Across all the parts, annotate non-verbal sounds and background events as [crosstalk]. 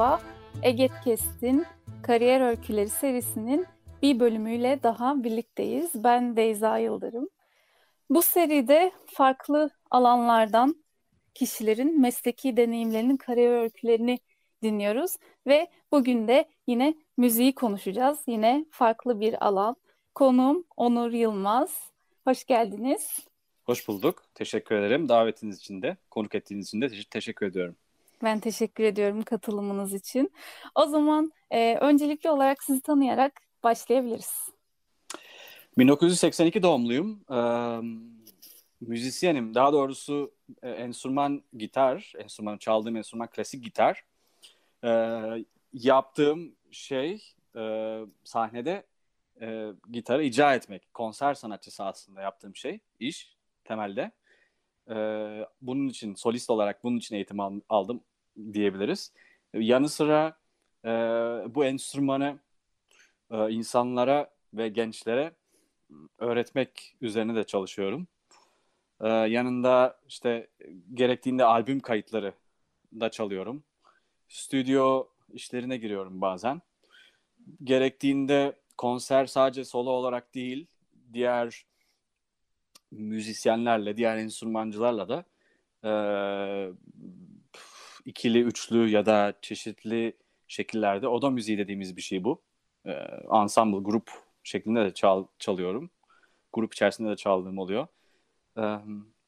Merhaba. Eget Kest'in Kariyer Öyküleri serisinin bir bölümüyle daha birlikteyiz. Ben Beyza Yıldırım. Bu seride farklı alanlardan kişilerin mesleki deneyimlerinin kariyer öykülerini dinliyoruz ve bugün de yine müziği konuşacağız. Yine farklı bir alan. Konuğum Onur Yılmaz. Hoş geldiniz. Hoş bulduk. Teşekkür ederim. Davetiniz için de, konuk ettiğiniz için de teşekkür ediyorum. Ben teşekkür ediyorum katılımınız için. O zaman e, öncelikli olarak sizi tanıyarak başlayabiliriz. 1982 doğumluyum. Ee, müzisyenim. Daha doğrusu e, enstrüman gitar, enstrüman çaldığım enstrüman klasik gitar. Ee, yaptığım şey e, sahnede e, gitarı icra etmek. Konser sanatçısı aslında yaptığım şey, iş temelde. Ee, bunun için solist olarak bunun için eğitim aldım diyebiliriz. Yanı sıra e, bu enstrümanı e, insanlara ve gençlere öğretmek üzerine de çalışıyorum. E, yanında işte gerektiğinde albüm kayıtları da çalıyorum. Stüdyo işlerine giriyorum bazen. Gerektiğinde konser sadece solo olarak değil, diğer müzisyenlerle, diğer enstrümancılarla da e, ikili, üçlü ya da çeşitli şekillerde oda müziği dediğimiz bir şey bu. Ee, ensemble, grup şeklinde de çal, çalıyorum. Grup içerisinde de çaldığım oluyor. Ee,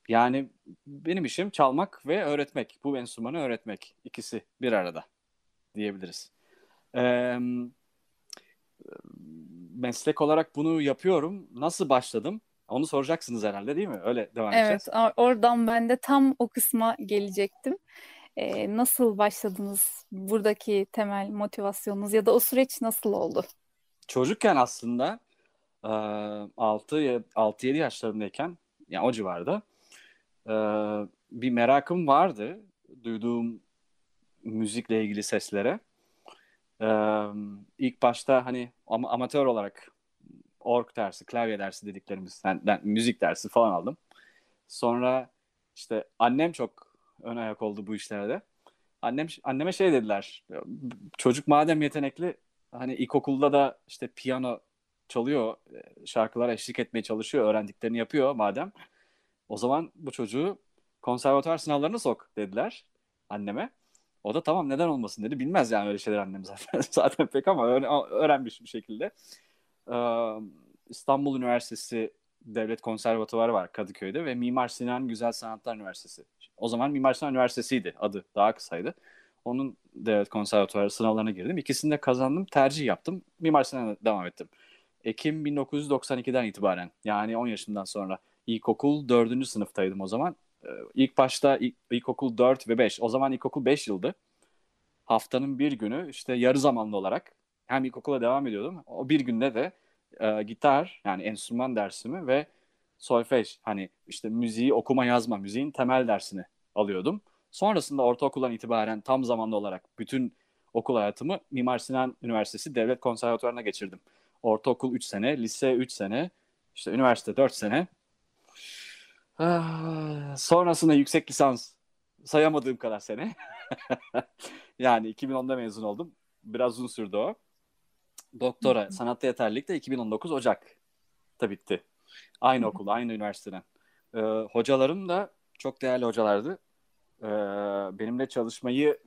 yani benim işim çalmak ve öğretmek. Bu enstrümanı öğretmek. İkisi bir arada diyebiliriz. Ee, meslek olarak bunu yapıyorum. Nasıl başladım? Onu soracaksınız herhalde değil mi? Öyle devam evet, edeceğiz. Evet, oradan ben de tam o kısma gelecektim. E, nasıl başladınız? Buradaki temel motivasyonunuz ya da o süreç nasıl oldu? Çocukken aslında 6-7 yaşlarındayken yani o civarda bir merakım vardı. Duyduğum müzikle ilgili seslere. İlk başta hani am- amatör olarak org dersi, klavye dersi dediklerimiz, yani, yani müzik dersi falan aldım. Sonra işte annem çok ön ayak oldu bu işlerde. Annem anneme şey dediler. Çocuk madem yetenekli hani ilkokulda da işte piyano çalıyor, şarkılara eşlik etmeye çalışıyor, öğrendiklerini yapıyor madem. O zaman bu çocuğu konservatuvar sınavlarına sok dediler anneme. O da tamam neden olmasın dedi. Bilmez yani öyle şeyler annem zaten. [laughs] zaten pek ama öğrenmiş bir şekilde. İstanbul Üniversitesi Devlet Konservatuvarı var Kadıköy'de ve Mimar Sinan Güzel Sanatlar Üniversitesi. O zaman Mimar Sinan Üniversitesi'ydi adı daha kısaydı. Onun devlet konservatuvarı sınavlarına girdim. İkisini de kazandım. Tercih yaptım. Mimar Sinan'a devam ettim. Ekim 1992'den itibaren yani 10 yaşından sonra ilkokul 4. sınıftaydım o zaman. Ee, ilk başta ilk, ilkokul 4 ve 5. O zaman ilkokul 5 yıldı. Haftanın bir günü işte yarı zamanlı olarak hem ilkokula devam ediyordum. O bir günde de e, gitar yani enstrüman dersimi ve solfej hani işte müziği okuma yazma müziğin temel dersini alıyordum. Sonrasında ortaokuldan itibaren tam zamanlı olarak bütün okul hayatımı Mimar Sinan Üniversitesi Devlet Konservatuvarı'na geçirdim. Ortaokul 3 sene, lise 3 sene, işte üniversite 4 sene. Ah, sonrasında yüksek lisans sayamadığım kadar sene. [laughs] yani 2010'da mezun oldum. Biraz uzun sürdü o. Doktora sanatta yeterlilik de 2019 Ocak'ta bitti. Aynı okulda, aynı üniversiteden. Ee, hocalarım da çok değerli hocalardı. Ee, benimle çalışmayı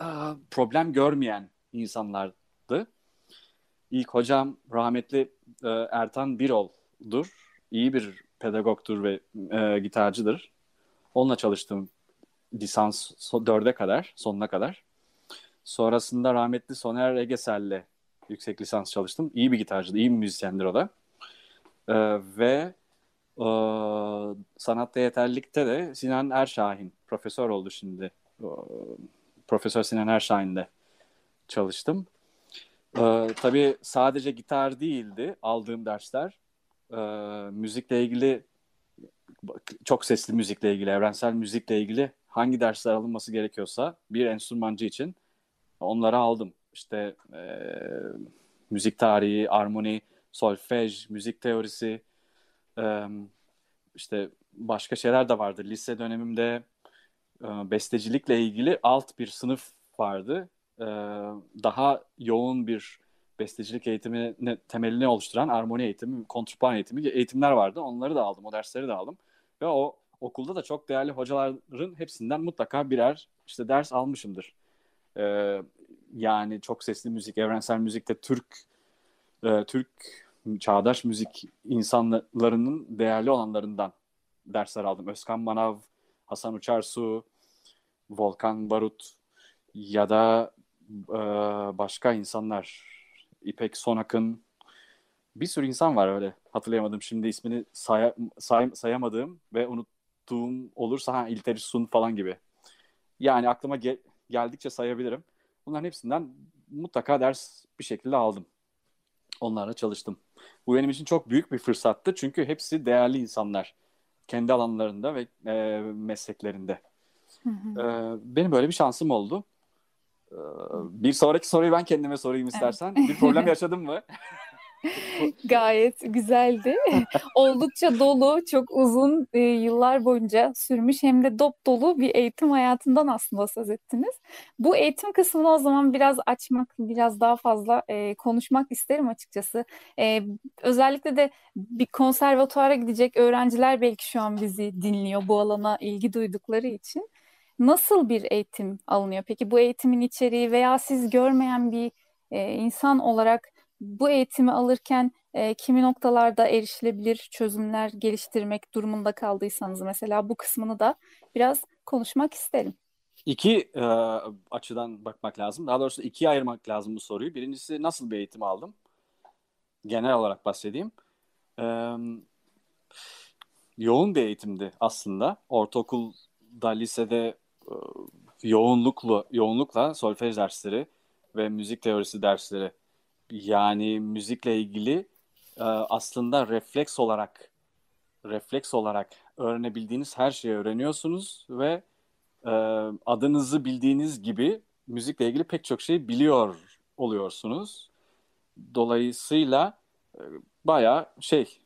e, problem görmeyen insanlardı. İlk hocam rahmetli e, Ertan Birol'dur. İyi bir pedagogtur ve e, gitarcıdır. Onunla çalıştım lisans so, dörde kadar, sonuna kadar. Sonrasında rahmetli Soner Egesel'le yüksek lisans çalıştım. İyi bir gitarcıydı, iyi bir müzisyendir o da. Ee, ve e, sanatta yeterlilikte de Sinan Erşahin profesör oldu şimdi. E, Profesör Sinan Erşahin'de çalıştım. Ee, tabii sadece gitar değildi aldığım dersler. Ee, müzikle ilgili çok sesli müzikle ilgili, evrensel müzikle ilgili hangi dersler alınması gerekiyorsa bir enstrümancı için onları aldım. İşte e, müzik tarihi, armoni, solfej, müzik teorisi, işte başka şeyler de vardı. Lise dönemimde bestecilikle ilgili alt bir sınıf vardı. Daha yoğun bir bestecilik eğitimi temelini oluşturan armoni eğitimi, kontrpan eğitimi eğitimler vardı. Onları da aldım, o dersleri de aldım. Ve o okulda da çok değerli hocaların hepsinden mutlaka birer işte ders almışımdır. Ee, yani çok sesli müzik, evrensel müzikte Türk e, Türk çağdaş müzik insanlarının değerli olanlarından dersler aldım. Özkan Manav, Hasan Uçarsu, Volkan Barut ya da e, başka insanlar. İpek Sonak'ın bir sürü insan var öyle hatırlayamadım şimdi ismini say, say, sayamadığım ve unuttuğum olursa ha İlter Sun falan gibi. Yani aklıma ge- geldikçe sayabilirim. Bunların hepsinden mutlaka ders bir şekilde aldım. Onlarla çalıştım. Bu benim için çok büyük bir fırsattı çünkü hepsi değerli insanlar. Kendi alanlarında ve e, mesleklerinde. Hı hı. E, benim böyle bir şansım oldu. E, bir sonraki soruyu ben kendime sorayım istersen. Evet. bir problem [laughs] yaşadın mı? [laughs] Gayet güzeldi. [laughs] Oldukça dolu, çok uzun e, yıllar boyunca sürmüş hem de dop dolu bir eğitim hayatından aslında söz ettiniz. Bu eğitim kısmını o zaman biraz açmak, biraz daha fazla e, konuşmak isterim açıkçası. E, özellikle de bir konservatuara gidecek öğrenciler belki şu an bizi dinliyor bu alana ilgi duydukları için. Nasıl bir eğitim alınıyor? Peki bu eğitimin içeriği veya siz görmeyen bir e, insan olarak bu eğitimi alırken e, kimi noktalarda erişilebilir çözümler geliştirmek durumunda kaldıysanız mesela bu kısmını da biraz konuşmak isterim. İki e, açıdan bakmak lazım. Daha doğrusu ikiye ayırmak lazım bu soruyu. Birincisi nasıl bir eğitim aldım? Genel olarak bahsedeyim. E, yoğun bir eğitimdi aslında. Ortaokulda, lisede e, yoğunluklu, yoğunlukla solfej dersleri ve müzik teorisi dersleri yani müzikle ilgili e, aslında refleks olarak refleks olarak öğrenebildiğiniz her şeyi öğreniyorsunuz ve e, adınızı bildiğiniz gibi müzikle ilgili pek çok şey biliyor oluyorsunuz. Dolayısıyla e, bayağı şey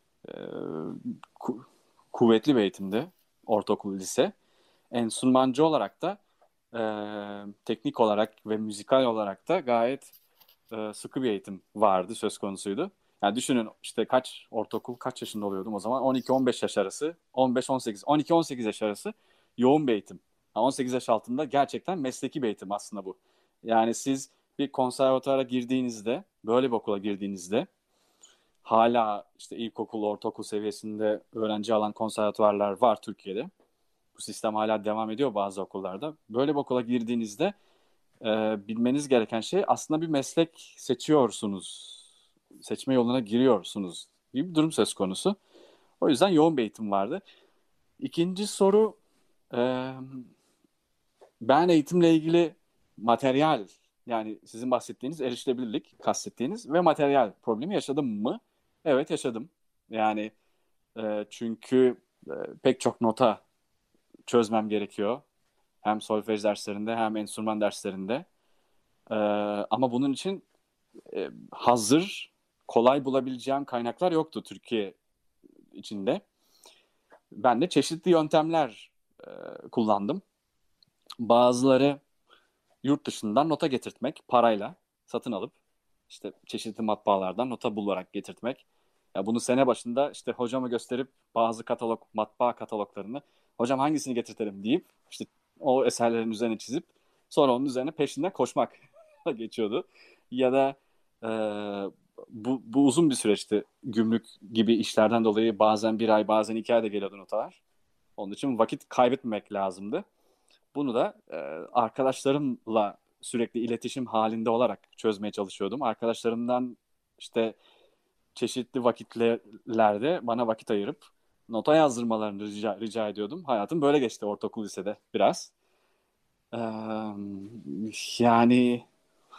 ku- kuvvetli bir eğitimdi ortaokul lise. Enstrümancı olarak da teknik olarak ve müzikal olarak da gayet e, sıkı bir eğitim vardı söz konusuydu. Yani düşünün işte kaç ortaokul kaç yaşında oluyordum o zaman 12-15 yaş arası 15-18 12-18 yaş arası yoğun bir eğitim. Yani 18 yaş altında gerçekten mesleki bir eğitim aslında bu. Yani siz bir konservatuara girdiğinizde böyle bir okula girdiğinizde hala işte ilkokul, ortaokul seviyesinde öğrenci alan konservatuvarlar var Türkiye'de. Bu sistem hala devam ediyor bazı okullarda. Böyle bir okula girdiğinizde e, bilmeniz gereken şey aslında bir meslek seçiyorsunuz. Seçme yoluna giriyorsunuz gibi bir durum söz konusu. O yüzden yoğun bir eğitim vardı. İkinci soru e, ben eğitimle ilgili materyal yani sizin bahsettiğiniz erişilebilirlik kastettiğiniz ve materyal problemi yaşadım mı? Evet yaşadım. Yani e, çünkü e, pek çok nota çözmem gerekiyor. Hem solfej derslerinde hem enstrüman derslerinde. Ee, ama bunun için e, hazır, kolay bulabileceğim kaynaklar yoktu Türkiye içinde. Ben de çeşitli yöntemler e, kullandım. Bazıları yurt dışından nota getirtmek parayla satın alıp işte çeşitli matbaalardan nota bularak getirtmek. Ya bunu sene başında işte hocama gösterip bazı katalog matbaa kataloglarını hocam hangisini getirtelim deyip işte o eserlerin üzerine çizip sonra onun üzerine peşinden koşmak [laughs] geçiyordu. Ya da e, bu, bu uzun bir süreçti. Gümrük gibi işlerden dolayı bazen bir ay bazen iki ayda geliyordu notalar. Onun için vakit kaybetmemek lazımdı. Bunu da e, arkadaşlarımla sürekli iletişim halinde olarak çözmeye çalışıyordum. Arkadaşlarımdan işte çeşitli vakitlerde bana vakit ayırıp nota yazdırmalarını rica, rica ediyordum. Hayatım böyle geçti ortaokul lisede biraz. Ee, yani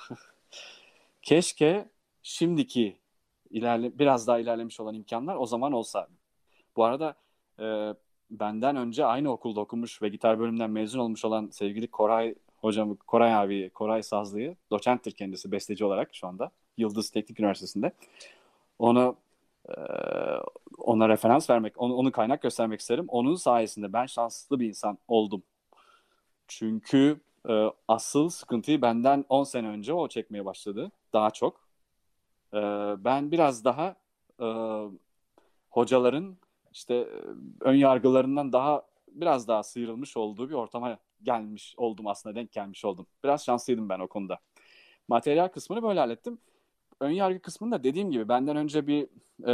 [laughs] keşke şimdiki ilerle biraz daha ilerlemiş olan imkanlar o zaman olsa. Bu arada e, benden önce aynı okulda okumuş ve gitar bölümünden mezun olmuş olan sevgili Koray hocam, Koray abi, Koray Sazlı'yı doçenttir kendisi besteci olarak şu anda. Yıldız Teknik Üniversitesi'nde. Onu ona referans vermek, onu, onu kaynak göstermek isterim. Onun sayesinde ben şanslı bir insan oldum. Çünkü e, asıl sıkıntıyı benden 10 sene önce o çekmeye başladı. Daha çok. E, ben biraz daha e, hocaların işte ön yargılarından daha biraz daha sıyrılmış olduğu bir ortama gelmiş oldum aslında denk gelmiş oldum. Biraz şanslıydım ben o konuda. Materyal kısmını böyle hallettim. Ön yargı kısmını da dediğim gibi benden önce bir e,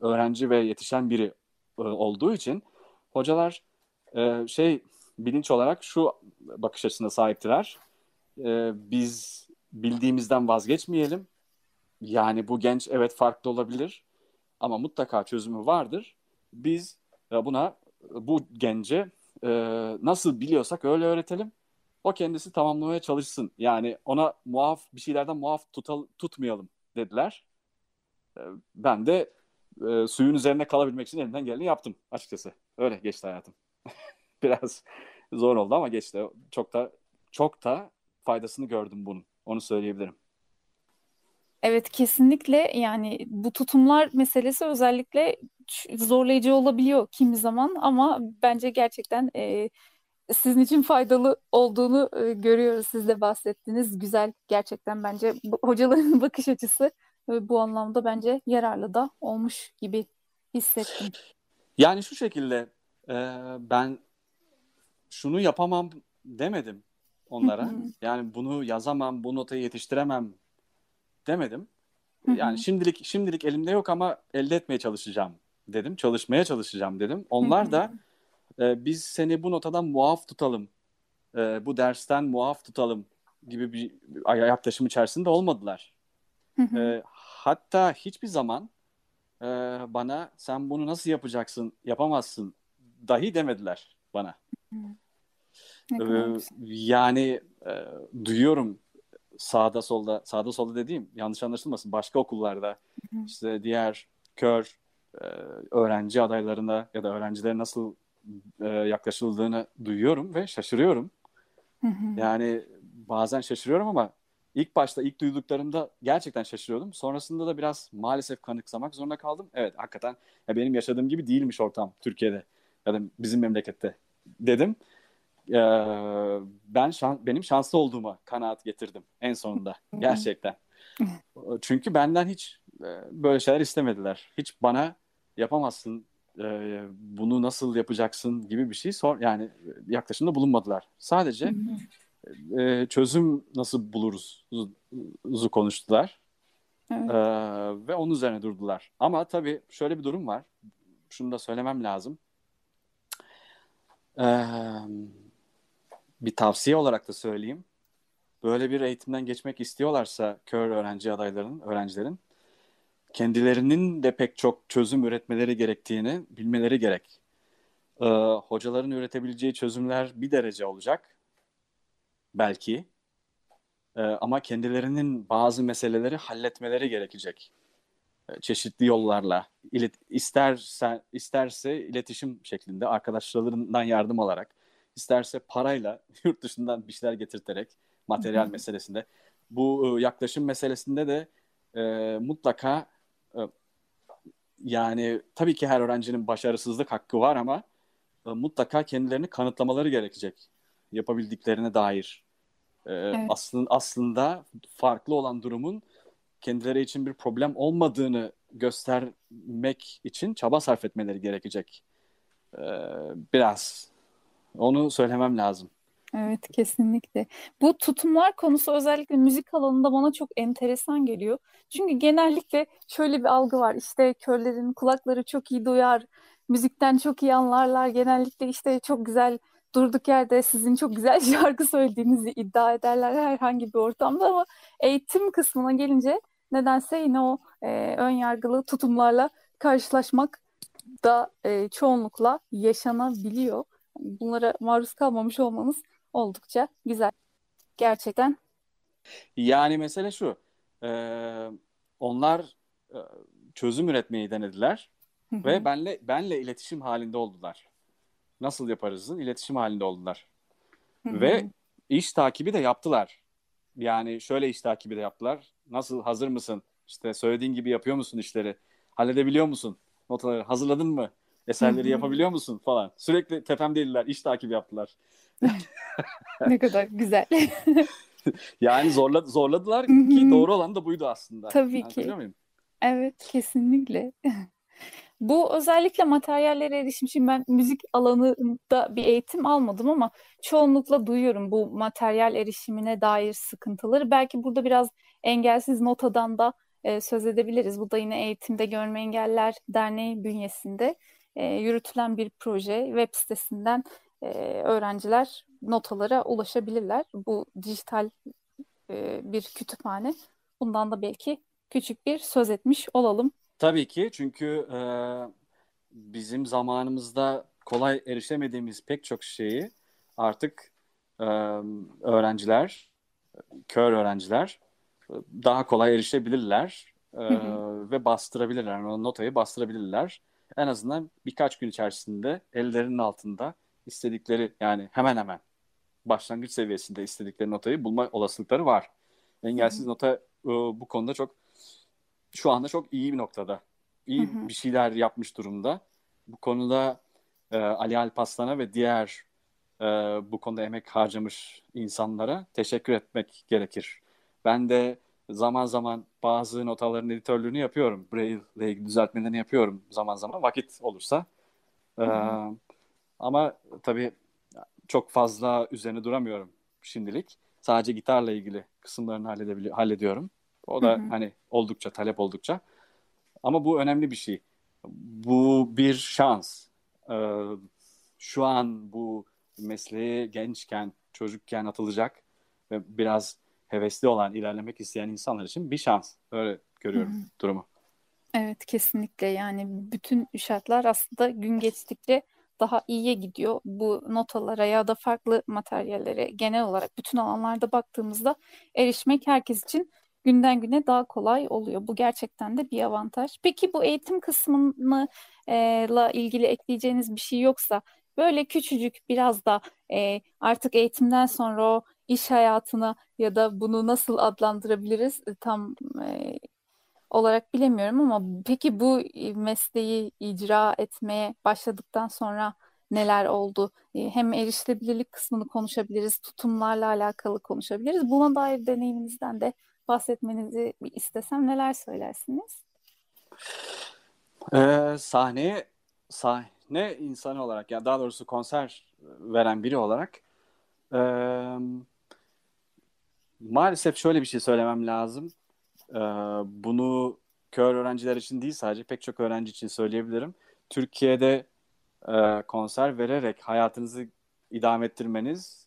öğrenci ve yetişen biri e, olduğu için hocalar e, şey bilinç olarak şu bakış açısına sahiptiler. E, biz bildiğimizden vazgeçmeyelim. Yani bu genç evet farklı olabilir ama mutlaka çözümü vardır. Biz e, buna bu gence e, nasıl biliyorsak öyle öğretelim. O kendisi tamamlamaya çalışsın. Yani ona muaf bir şeylerden muaf tutal, tutmayalım dediler. E, ben de e, suyun üzerine kalabilmek için elimden geleni yaptım açıkçası. Öyle geçti hayatım. [laughs] Biraz zor oldu ama geçti. Çok da çok da faydasını gördüm bunun. Onu söyleyebilirim. Evet kesinlikle yani bu tutumlar meselesi özellikle zorlayıcı olabiliyor kimi zaman ama bence gerçekten e, sizin için faydalı olduğunu e, görüyoruz. Siz de bahsettiniz. Güzel gerçekten bence bu, hocaların [laughs] bakış açısı e, bu anlamda bence yararlı da olmuş gibi hissettim. Yani şu şekilde e, ben şunu yapamam demedim onlara. Yani bunu yazamam, bu notayı yetiştiremem demedim. Yani şimdilik şimdilik elimde yok ama elde etmeye çalışacağım dedim. Çalışmaya çalışacağım dedim. Onlar da e, biz seni bu notadan muaf tutalım. E, bu dersten muaf tutalım gibi bir yaklaşım içerisinde olmadılar. e, hatta hiçbir zaman e, bana sen bunu nasıl yapacaksın, yapamazsın dahi demediler bana. E, yani e, duyuyorum sağda solda sağda solda dediğim yanlış anlaşılmasın başka okullarda işte diğer kör e, öğrenci adaylarına ya da öğrencilere nasıl e, yaklaşıldığını duyuyorum ve şaşırıyorum. Hı hı. Yani bazen şaşırıyorum ama ilk başta ilk duyduklarımda gerçekten şaşırıyordum. Sonrasında da biraz maalesef kanıksamak zorunda kaldım. Evet hakikaten ya benim yaşadığım gibi değilmiş ortam Türkiye'de ya da bizim memlekette dedim e, ben şan, benim şanslı olduğuma kanaat getirdim en sonunda gerçekten. [laughs] Çünkü benden hiç e, böyle şeyler istemediler. Hiç bana yapamazsın, e, bunu nasıl yapacaksın gibi bir şey sor yani yaklaşımda bulunmadılar. Sadece e, çözüm nasıl buluruz zu konuştular. Evet. E, ve onun üzerine durdular. Ama tabii şöyle bir durum var. Şunu da söylemem lazım. Eee bir tavsiye olarak da söyleyeyim. Böyle bir eğitimden geçmek istiyorlarsa kör öğrenci adayların, öğrencilerin kendilerinin de pek çok çözüm üretmeleri gerektiğini bilmeleri gerek. Ee, hocaların üretebileceği çözümler bir derece olacak. Belki. Ee, ama kendilerinin bazı meseleleri halletmeleri gerekecek. Ee, çeşitli yollarla. İlet, isterse, isterse iletişim şeklinde arkadaşlarından yardım alarak isterse parayla [laughs] yurt dışından bir şeyler getirterek materyal meselesinde. Bu e, yaklaşım meselesinde de e, mutlaka yani tabii ki her öğrencinin başarısızlık hakkı var ama e, mutlaka kendilerini kanıtlamaları gerekecek yapabildiklerine dair. E, evet. aslında, aslında farklı olan durumun kendileri için bir problem olmadığını göstermek için çaba sarf etmeleri gerekecek. E, biraz onu söylemem lazım. Evet kesinlikle. Bu tutumlar konusu özellikle müzik alanında bana çok enteresan geliyor. Çünkü genellikle şöyle bir algı var. İşte körlerin kulakları çok iyi duyar, müzikten çok iyi anlarlar. Genellikle işte çok güzel durduk yerde sizin çok güzel [laughs] şarkı söylediğinizi iddia ederler herhangi bir ortamda ama eğitim kısmına gelince nedense yine o e, ön yargılı tutumlarla karşılaşmak da e, çoğunlukla yaşanabiliyor bunlara maruz kalmamış olmanız oldukça güzel. Gerçekten. Yani mesele şu. E, onlar e, çözüm üretmeyi denediler ve benle benle iletişim halinde oldular. Nasıl yaparızın iletişim halinde oldular. Ve iş takibi de yaptılar. Yani şöyle iş takibi de yaptılar. Nasıl hazır mısın? İşte söylediğin gibi yapıyor musun işleri? Halledebiliyor musun? Notaları hazırladın mı? Eserleri yapabiliyor musun falan. Sürekli tepemdeydiler. iş takibi yaptılar. [laughs] Ne kadar güzel. [laughs] Yani zorla, zorladılar ki doğru olan da buydu aslında. Tabii ki. Anlatabiliyor muyum? Evet, kesinlikle. [laughs] Bu özellikle materyallere erişim. Şimdi ben müzik alanında bir eğitim almadım ama çoğunlukla duyuyorum bu materyal erişimine dair sıkıntıları. Belki burada biraz engelsiz notadan da e, söz edebiliriz. Bu da yine Eğitimde Görme Engelliler Derneği bünyesinde e, yürütülen bir proje. Web sitesinden e, öğrenciler notalara ulaşabilirler. Bu dijital e, bir kütüphane. Bundan da belki küçük bir söz etmiş olalım. Tabii ki çünkü e, bizim zamanımızda kolay erişemediğimiz pek çok şeyi artık e, öğrenciler, kör öğrenciler e, daha kolay erişebilirler e, Hı hı. ve bastırabilirler. O notayı bastırabilirler. En azından birkaç gün içerisinde ellerinin altında istedikleri yani hemen hemen başlangıç seviyesinde istedikleri notayı bulma olasılıkları var. Engelsiz Hı hı. nota e, bu konuda çok şu anda çok iyi bir noktada. İyi Hı hı. bir şeyler yapmış durumda. Bu konuda e, Ali Alparslan'a ve diğer e, bu konuda emek harcamış insanlara teşekkür etmek gerekir. Ben de zaman zaman bazı notaların editörlüğünü yapıyorum. Braille ile ilgili düzeltmelerini yapıyorum zaman zaman vakit olursa. E, Hı hı. Ama tabii çok fazla üzerine duramıyorum şimdilik. Sadece gitarla ilgili kısımlarını halledebili- hallediyorum. O Hı da hı. hani oldukça talep oldukça. Ama bu önemli bir şey. Bu bir şans. Ee, şu an bu mesleğe gençken, çocukken atılacak ve biraz hevesli olan, ilerlemek isteyen insanlar için bir şans. Öyle Hı görüyorum hı. durumu. Evet kesinlikle yani bütün şartlar aslında gün geçtikçe daha iyiye gidiyor. Bu notalara ya da farklı materyallere genel olarak bütün alanlarda baktığımızda erişmek herkes için günden güne daha kolay oluyor. Bu gerçekten de bir avantaj. Peki bu eğitim kısmını e, la ilgili ekleyeceğiniz bir şey yoksa böyle küçücük biraz da e, artık eğitimden sonra o iş hayatına ya da bunu nasıl adlandırabiliriz tam e, olarak bilemiyorum ama peki bu e, mesleği icra etmeye başladıktan sonra neler oldu? E, Hem erişilebilirlik kısmını konuşabiliriz, tutumlarla alakalı konuşabiliriz. Buna dair deneyiminizden de bahsetmenizi istesem neler söylersiniz? Ee, sahneye sahne insanı olarak yani daha doğrusu konser veren biri olarak ee, maalesef şöyle bir şey söylemem lazım. Ee, bunu kör öğrenciler için değil sadece pek çok öğrenci için söyleyebilirim. Türkiye'de e, konser vererek hayatınızı idame ettirmeniz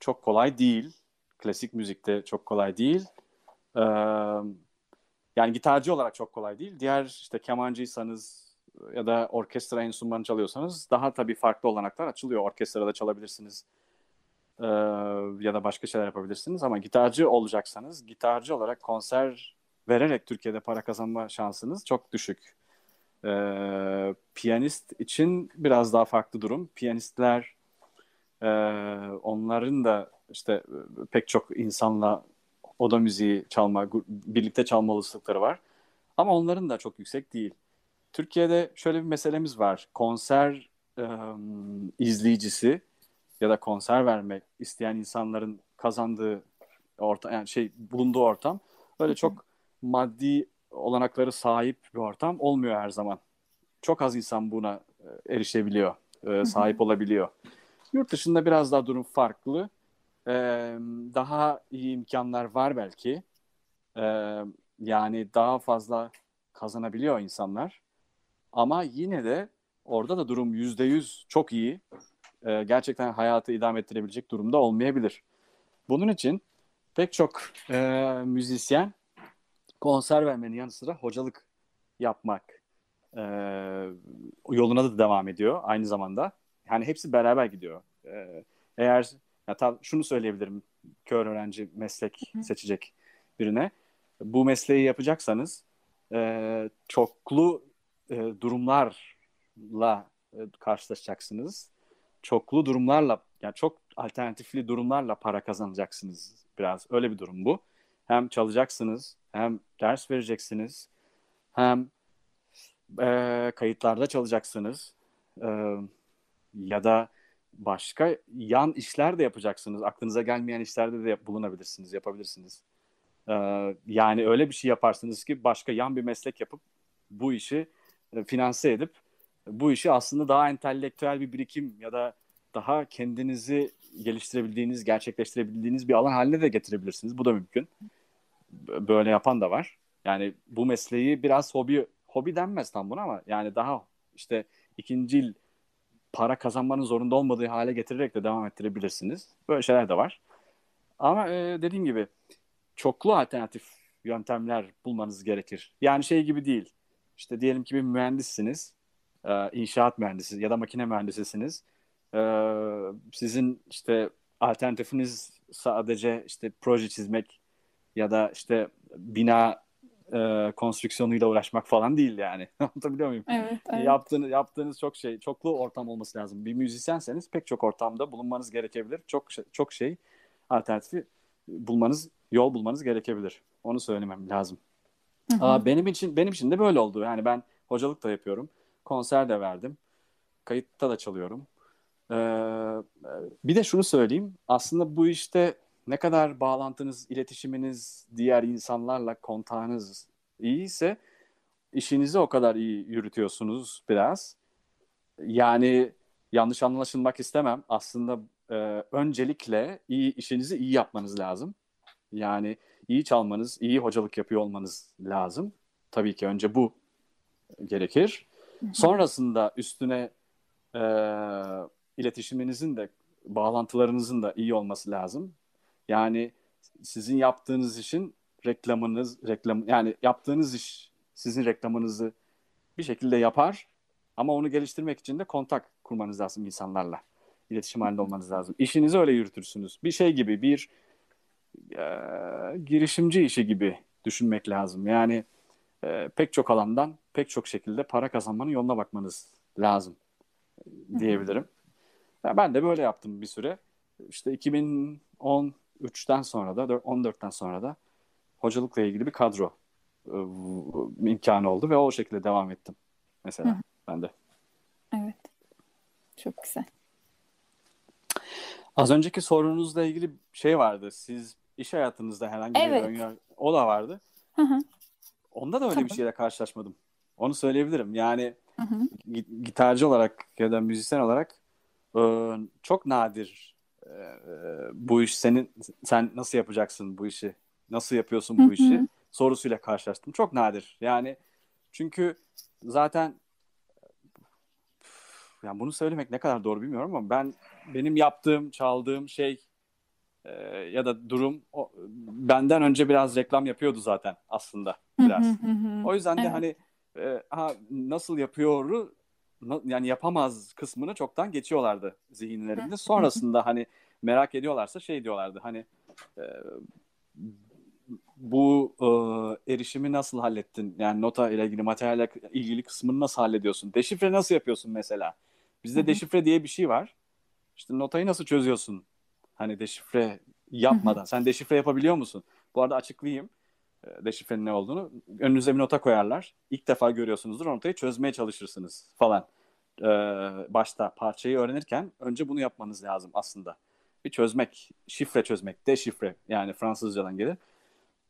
çok kolay değil. Klasik müzikte çok kolay değil. Ee, yani gitarcı olarak çok kolay değil. Diğer işte kemancıysanız ya da orkestra enstrümanı çalıyorsanız daha tabii farklı olanaklar açılıyor. Orkestrada çalabilirsiniz ee, ya da başka şeyler yapabilirsiniz ama gitarcı olacaksanız gitarcı olarak konser vererek Türkiye'de para kazanma şansınız çok düşük. Ee, piyanist için biraz daha farklı durum. Piyanistler e, onların da işte e, pek çok insanla oda müziği çalma, birlikte çalma olasılıkları var. Ama onların da çok yüksek değil. Türkiye'de şöyle bir meselemiz var. Konser e, izleyicisi ya da konser vermek isteyen insanların kazandığı ortam yani şey bulunduğu ortam öyle çok maddi olanakları sahip bir ortam olmuyor her zaman. Çok az insan buna e, erişebiliyor, e, sahip olabiliyor. Yurt dışında biraz daha durum farklı. E, daha iyi imkanlar var belki. Yani daha fazla kazanabiliyor insanlar. Ama yine de orada da durum yüzde yüz çok iyi. E, gerçekten hayatı idame ettirebilecek durumda olmayabilir. Bunun için pek çok e, müzisyen konser vermenin yanı sıra hocalık yapmak e, yoluna da devam ediyor aynı zamanda. Yani hepsi beraber gidiyor. E, eğer Ya tabii şunu söyleyebilirim kör öğrenci meslek seçecek birine. Bu mesleği yapacaksanız e, çoklu e, durumlarla e, karşılaşacaksınız. Çoklu durumlarla yani çok alternatifli durumlarla para kazanacaksınız biraz. Öyle bir durum bu. Hem çalacaksınız, hem ders vereceksiniz, hem e, kayıtlarda çalacaksınız. E, ya da başka yan işler de yapacaksınız. Aklınıza gelmeyen işlerde de bulunabilirsiniz, yapabilirsiniz. Ee, yani öyle bir şey yaparsınız ki başka yan bir meslek yapıp bu işi e, finanse edip bu işi aslında daha entelektüel bir birikim ya da daha kendinizi geliştirebildiğiniz, gerçekleştirebildiğiniz bir alan haline de getirebilirsiniz. Bu da mümkün. Böyle yapan da var. Yani bu mesleği biraz hobi hobi denmez tam buna ama yani daha işte ikinci para kazanmanın zorunda olmadığı hale getirerek de devam ettirebilirsiniz. Böyle şeyler de var. Ama e, dediğim gibi çoklu alternatif yöntemler bulmanız gerekir. Yani şey gibi değil. İşte diyelim ki bir mühendissiniz, e, inşaat mühendisi ya da makine mühendisisiniz. E, sizin işte alternatifiniz sadece işte proje çizmek ya da işte bina e, konstrüksiyonuyla uğraşmak falan değil yani. [laughs] Anlatabiliyor muyum? Evet, evet. Yaptığınız, yaptığınız çok şey, çoklu ortam olması lazım. Bir müzisyenseniz pek çok ortamda bulunmanız gerekebilir. Çok çok şey alternatifi bulmanız, yol bulmanız gerekebilir. Onu söylemem lazım. Hı hı. Aa, benim için benim için de böyle oldu. Yani ben hocalık da yapıyorum. Konser de verdim. Kayıtta da çalıyorum. Ee, bir de şunu söyleyeyim. Aslında bu işte ne kadar bağlantınız, iletişiminiz, diğer insanlarla kontağınız iyiyse işinizi o kadar iyi yürütüyorsunuz biraz. Yani yanlış anlaşılmak istemem. Aslında e, öncelikle iyi işinizi iyi yapmanız lazım. Yani iyi çalmanız, iyi hocalık yapıyor olmanız lazım. Tabii ki önce bu gerekir. Sonrasında üstüne e, iletişiminizin de bağlantılarınızın da iyi olması lazım. Yani sizin yaptığınız işin reklamınız, reklam yani yaptığınız iş sizin reklamınızı bir şekilde yapar ama onu geliştirmek için de kontak kurmanız lazım insanlarla. İletişim halinde olmanız lazım. İşinizi öyle yürütürsünüz. Bir şey gibi bir e, girişimci işi gibi düşünmek lazım. Yani e, pek çok alandan pek çok şekilde para kazanmanın yoluna bakmanız lazım diyebilirim. Ya ben de böyle yaptım bir süre. İşte 2013'ten sonra da 14'ten sonra da hocalıkla ilgili bir kadro e, imkanı oldu ve o şekilde devam ettim mesela Hı. ben de. Evet. Çok güzel. Az önceki sorunuzla ilgili şey vardı. Siz iş hayatınızda herhangi bir Evet. önyar- o da vardı. Hı hı. Onda da öyle bir Tamam. şeyle karşılaşmadım. Onu söyleyebilirim. Yani Hı hı. gi- gitarcı olarak ya da müzisyen olarak e, çok nadir e, e, bu iş senin sen nasıl yapacaksın bu işi? Nasıl yapıyorsun Hı bu hı. işi? Sorusuyla karşılaştım. Çok nadir. Yani çünkü zaten yani bunu söylemek ne kadar doğru bilmiyorum ama ben benim yaptığım, çaldığım şey e, ya da durum o, benden önce biraz reklam yapıyordu zaten aslında biraz. O yüzden de Evet. hani e, ha, nasıl yapıyoru na- yani yapamaz kısmını çoktan geçiyorlardı zihinlerinde. Sonrasında hani merak ediyorlarsa şey diyorlardı hani e, bu e, erişimi nasıl hallettin? Yani nota ile ilgili materyalle ilgili kısmını nasıl hallediyorsun? Deşifre nasıl yapıyorsun mesela? Bizde deşifre diye bir şey var. İşte notayı nasıl çözüyorsun? Hani deşifre yapmadan. Sen deşifre yapabiliyor musun? Bu arada açıklayayım e, deşifrenin ne olduğunu. Önünüze bir nota koyarlar. İlk defa görüyorsunuzdur. O notayı çözmeye çalışırsınız falan. Ee, başta parçayı öğrenirken önce bunu yapmanız lazım aslında. Bir çözmek, şifre çözmek, deşifre yani Fransızcadan gelir.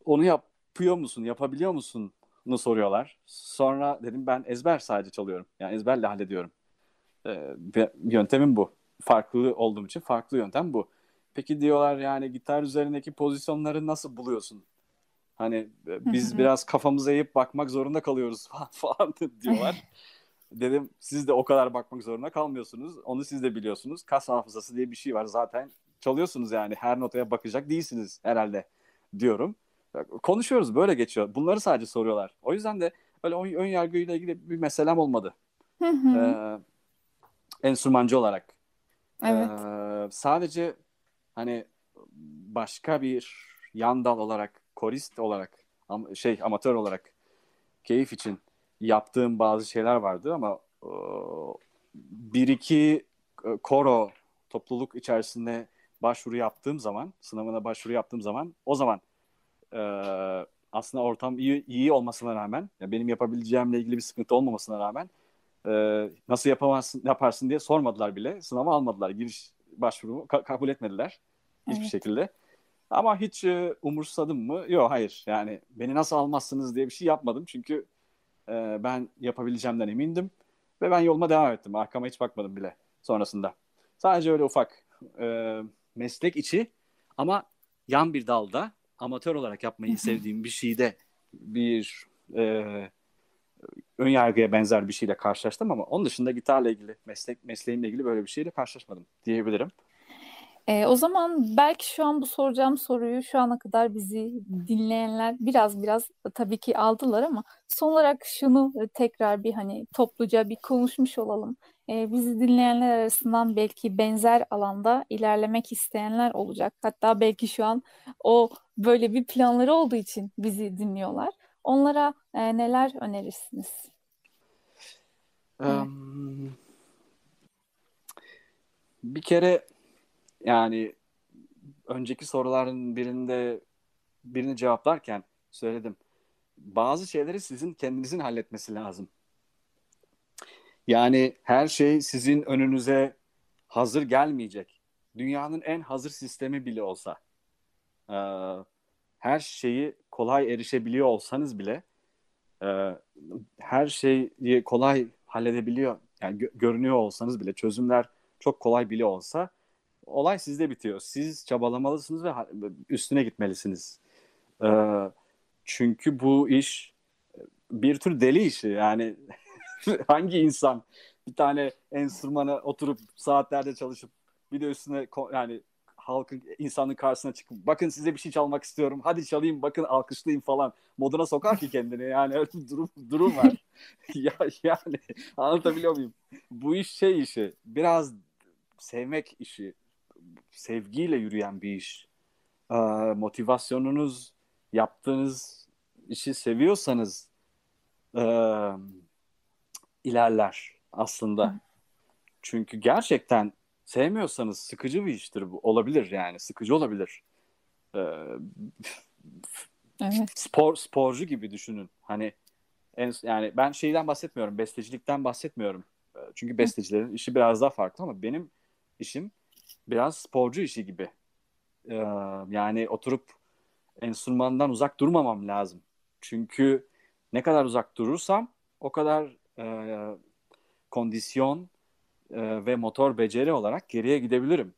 Onu yapıyor musun, yapabiliyor musun? soruyorlar. Sonra dedim ben ezber sadece çalıyorum. Yani ezberle hallediyorum. Ee, yöntemim bu. Farklı olduğum için farklı yöntem bu. Peki diyorlar yani gitar üzerindeki pozisyonları nasıl buluyorsun? Hani e, biz hı. biraz kafamıza eğip bakmak zorunda kalıyoruz [laughs] falan, falan diyorlar. [laughs] Dedim siz de o kadar bakmak zorunda kalmıyorsunuz. Onu siz de biliyorsunuz. Kas hafızası diye bir şey var zaten. Çalıyorsunuz yani her notaya bakacak değilsiniz herhalde diyorum. Konuşuyoruz böyle geçiyor. Bunları sadece soruyorlar. O yüzden de öyle ön, ön yargıyla ilgili bir meselem olmadı. Hı hı. Ee, enstrümancı olarak. Evet. Ee, sadece hani başka bir yan dal olarak, korist olarak, şey amatör olarak keyif için yaptığım bazı şeyler vardı ama bir iki e, koro topluluk içerisinde başvuru yaptığım zaman, sınavına başvuru yaptığım zaman o zaman e, aslında ortam iyi, iyi olmasına rağmen, yani benim yapabileceğimle ilgili bir sıkıntı olmamasına rağmen e, nasıl yapamazsın, yaparsın diye sormadılar bile. Sınava almadılar. Giriş başvurumu ka- kabul etmediler hiçbir evet. şekilde. Ama hiç e, umursadım mı? Yok hayır. Yani beni nasıl almazsınız diye bir şey yapmadım. Çünkü e, ben yapabileceğimden emindim. Ve ben yoluma devam ettim. Arkama hiç bakmadım bile sonrasında. Sadece öyle ufak e, meslek içi ama yan bir dalda amatör olarak yapmayı sevdiğim bir şeyde bir e, ön yargıya benzer bir şeyle karşılaştım ama onun dışında gitarla ilgili meslek mesleğimle ilgili böyle bir şeyle karşılaşmadım diyebilirim. E, o zaman belki şu an bu soracağım soruyu şu ana kadar bizi dinleyenler biraz biraz tabii ki aldılar ama son olarak şunu tekrar bir hani topluca bir konuşmuş olalım. E, bizi dinleyenler arasından belki benzer alanda ilerlemek isteyenler olacak. Hatta belki şu an o böyle bir planları olduğu için bizi dinliyorlar. Onlara e, neler önerirsiniz? Um, bir kere yani önceki soruların birinde birini cevaplarken söyledim. Bazı şeyleri sizin kendinizin halletmesi lazım. Yani her şey sizin önünüze hazır gelmeyecek. Dünyanın en hazır sistemi bile olsa, her şeyi kolay erişebiliyor olsanız bile, her şeyi kolay halledebiliyor, yani görünüyor olsanız bile, çözümler çok kolay bile olsa, olay sizde bitiyor. Siz çabalamalısınız ve üstüne gitmelisiniz. Ee, çünkü bu iş bir tür deli işi. Yani [laughs] hangi insan bir tane enstrümana oturup saatlerce çalışıp bir de üstüne yani halkın insanın karşısına çıkıp bakın size bir şey çalmak istiyorum. Hadi çalayım bakın alkışlayayım falan moduna sokar ki kendini. Yani öyle bir durum durum var. [laughs] [laughs] ya yani anlatabiliyor muyum? Bu iş şey işi. Biraz sevmek işi sevgiyle yürüyen bir iş. Ee, motivasyonunuz yaptığınız işi seviyorsanız e, ilerler aslında. Çünkü gerçekten sevmiyorsanız sıkıcı bir iştir bu. Olabilir yani. Sıkıcı olabilir. Ee, evet. Spor sporcu gibi düşünün. Hani en, yani ben şeyden bahsetmiyorum. Bestecilikten bahsetmiyorum. Çünkü bestecilerin işi biraz daha farklı ama benim işim biraz sporcu işi gibi. Ee, yani oturup enstrümandan uzak durmamam lazım. Çünkü ne kadar uzak durursam o kadar e, kondisyon e, ve motor beceri olarak geriye gidebilirim.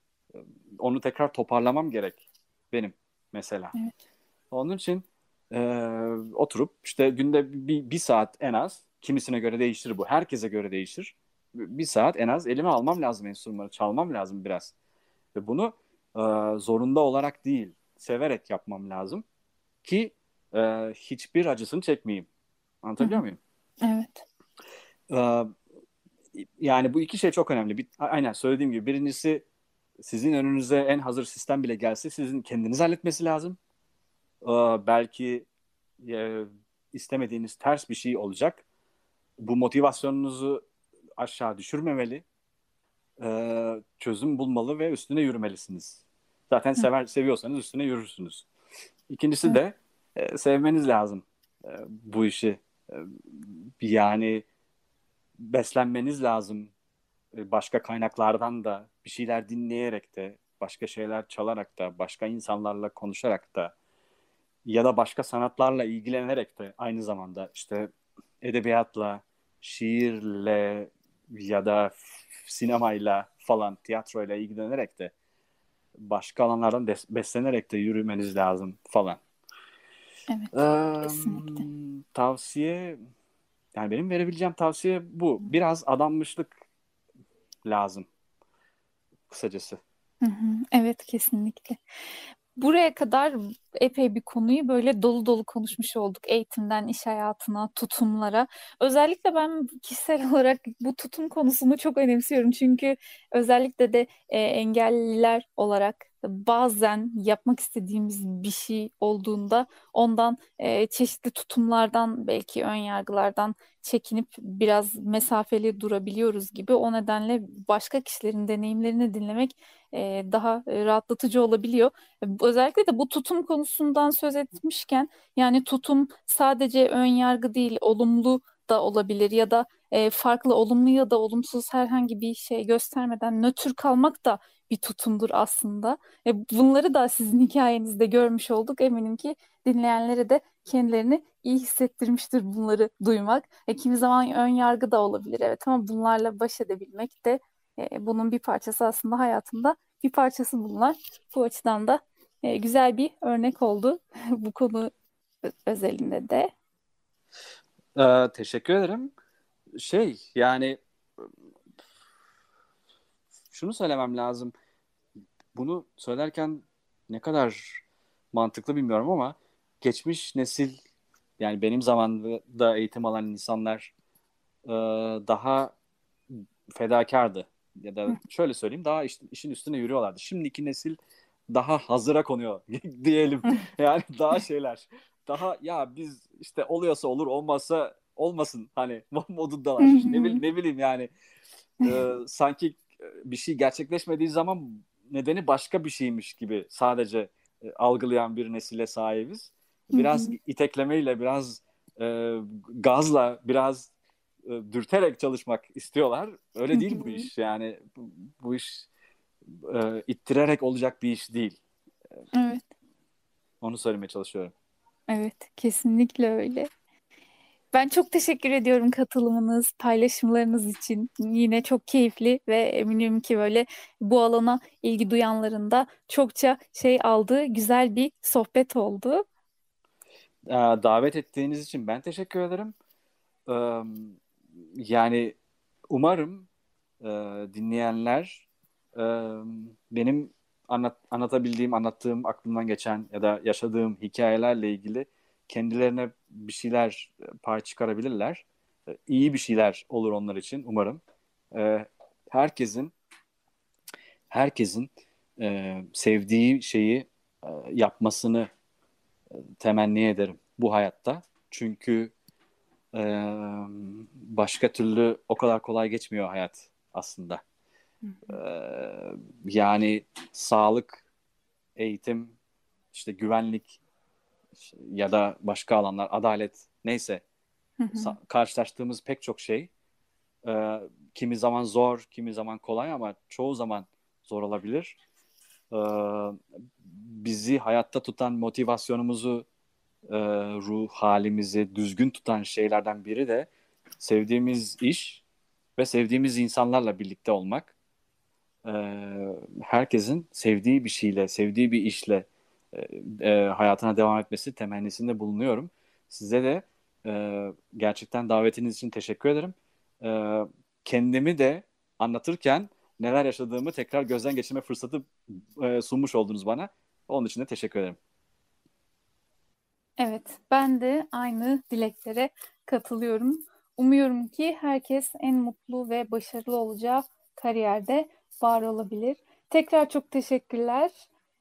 Onu tekrar toparlamam gerek benim mesela. Evet. Onun için e, oturup işte günde bir, bir saat en az kimisine göre değişir bu. Herkese göre değişir. Bir saat en az elime almam lazım enstrümanı. Çalmam lazım biraz. Ve bunu e, zorunda olarak değil, severek yapmam lazım ki e, hiçbir acısını çekmeyeyim. Anlatabiliyor Hı-hı. muyum? Evet. E, yani bu iki şey çok önemli. Bir, aynen söylediğim gibi birincisi sizin önünüze en hazır sistem bile gelse sizin kendiniz halletmesi lazım. E, belki e, istemediğiniz ters bir şey olacak. Bu motivasyonunuzu aşağı düşürmemeli e, çözüm bulmalı ve üstüne yürümelisiniz. Zaten sever seviyorsanız üstüne yürürsünüz. İkincisi de e, sevmeniz lazım e, bu işi. E, yani beslenmeniz lazım. E, başka kaynaklardan da bir şeyler dinleyerek de, başka şeyler çalarak da, başka insanlarla konuşarak da ya da başka sanatlarla ilgilenerek de aynı zamanda işte edebiyatla, şiirle ya da sinemayla falan tiyatroyla ilgilenerek de başka alanlardan des- beslenerek de yürümeniz lazım falan. Evet, ee, kesinlikle. Tavsiye yani benim verebileceğim tavsiye bu. Biraz adanmışlık lazım. Kısacası. Evet kesinlikle. Buraya kadar epey bir konuyu böyle dolu dolu konuşmuş olduk. Eğitimden iş hayatına, tutumlara. Özellikle ben kişisel [laughs] olarak bu tutum konusunu çok önemsiyorum. Çünkü özellikle de e, engelliler olarak bazen yapmak istediğimiz bir şey olduğunda ondan e, çeşitli tutumlardan belki ön yargılardan çekinip biraz mesafeli durabiliyoruz gibi. O nedenle başka kişilerin deneyimlerini dinlemek e, daha rahatlatıcı olabiliyor. Özellikle de bu tutum konusundan söz etmişken yani tutum sadece ön yargı değil, olumlu da olabilir ya da e, farklı olumlu ya da olumsuz herhangi bir şey göstermeden nötr kalmak da bir tutumdur aslında. E, bunları da sizin hikayenizde görmüş olduk. Eminim ki dinleyenlere de kendilerini iyi hissettirmiştir bunları duymak. E, kimi zaman ön yargı da olabilir evet ama bunlarla baş edebilmek de e, bunun bir parçası aslında hayatımda bir parçası bunlar. Bu açıdan da e, güzel bir örnek oldu [laughs] bu konu özelinde de. Ee, teşekkür ederim. Şey yani şunu söylemem lazım. Bunu söylerken ne kadar mantıklı bilmiyorum ama geçmiş nesil yani benim zamanımda eğitim alan insanlar e, daha fedakardı. Ya da şöyle söyleyeyim daha iş, işin üstüne yürüyorlardı. Şimdiki nesil daha hazıra konuyor [laughs] diyelim. Yani daha şeyler. Daha ya biz işte oluyorsa olur olmazsa olmasın hani [laughs] modundalar. ne, bil, ne bileyim yani [laughs] e, sanki bir şey gerçekleşmediği zaman nedeni başka bir şeymiş gibi sadece e, algılayan bir nesile sahibiz. Biraz iteklemeyle, biraz e, gazla, biraz e, dürterek çalışmak istiyorlar. Öyle değil bu iş. Yani bu, bu iş e, ittirerek olacak bir iş değil. Evet. Onu söylemeye çalışıyorum. Evet, kesinlikle öyle. Ben çok teşekkür ediyorum katılımınız, paylaşımlarınız için. Yine çok keyifli ve eminim ki böyle bu alana ilgi duyanların da çokça şey aldığı güzel bir sohbet oldu. Davet ettiğiniz için ben teşekkür ederim. Yani umarım dinleyenler benim anlat, anlatabildiğim, anlattığım, aklımdan geçen ya da yaşadığım hikayelerle ilgili kendilerine bir şeyler e, pay çıkarabilirler. E, iyi bir şeyler olur onlar için umarım. E, herkesin herkesin sevdiği şeyi yapmasını temenni ederim bu hayatta. Çünkü başka türlü o kadar kolay geçmiyor hayat aslında. yani sağlık, eğitim, işte güvenlik ya da başka alanlar, adalet neyse karşılaştığımız pek çok şey e, kimi zaman zor, kimi zaman kolay ama çoğu zaman zor olabilir. E, bizi hayatta tutan motivasyonumuzu, e, ruh halimizi düzgün tutan şeylerden biri de sevdiğimiz iş ve sevdiğimiz insanlarla birlikte olmak. E, herkesin sevdiği bir şeyle, sevdiği bir işle e, hayatına devam etmesi temennisinde bulunuyorum. Size de e, gerçekten davetiniz için teşekkür ederim. E, kendimi de anlatırken neler yaşadığımı tekrar gözden geçirme fırsatı e, sunmuş oldunuz bana. Onun için de teşekkür ederim. Evet, ben de aynı dileklere katılıyorum. Umuyorum ki herkes en mutlu ve başarılı olacağı kariyerde var olabilir. Tekrar çok teşekkürler.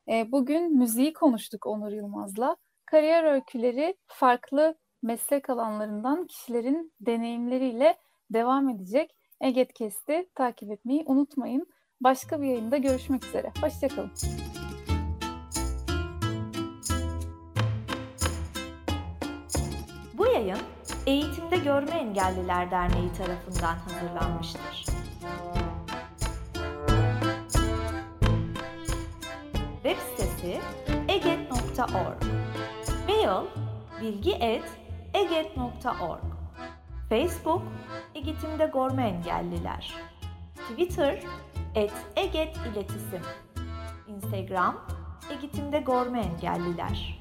E, bugün müziği konuştuk Onur Yılmaz'la. Kariyer öyküleri farklı meslek alanlarından kişilerin deneyimleriyle devam edecek. Eget Kesti takip etmeyi unutmayın. Başka bir yayında görüşmek üzere. Hoşçakalın. Bu yayın Eğitimde Görme Engelliler Derneği tarafından hazırlanmıştır. Web sitesi eget.org Mail bilgi.eget.org Facebook Egetim'de Gorma Engelliler. Twitter et Eget İletisim. Instagram Egetim'de Gorma Engelliler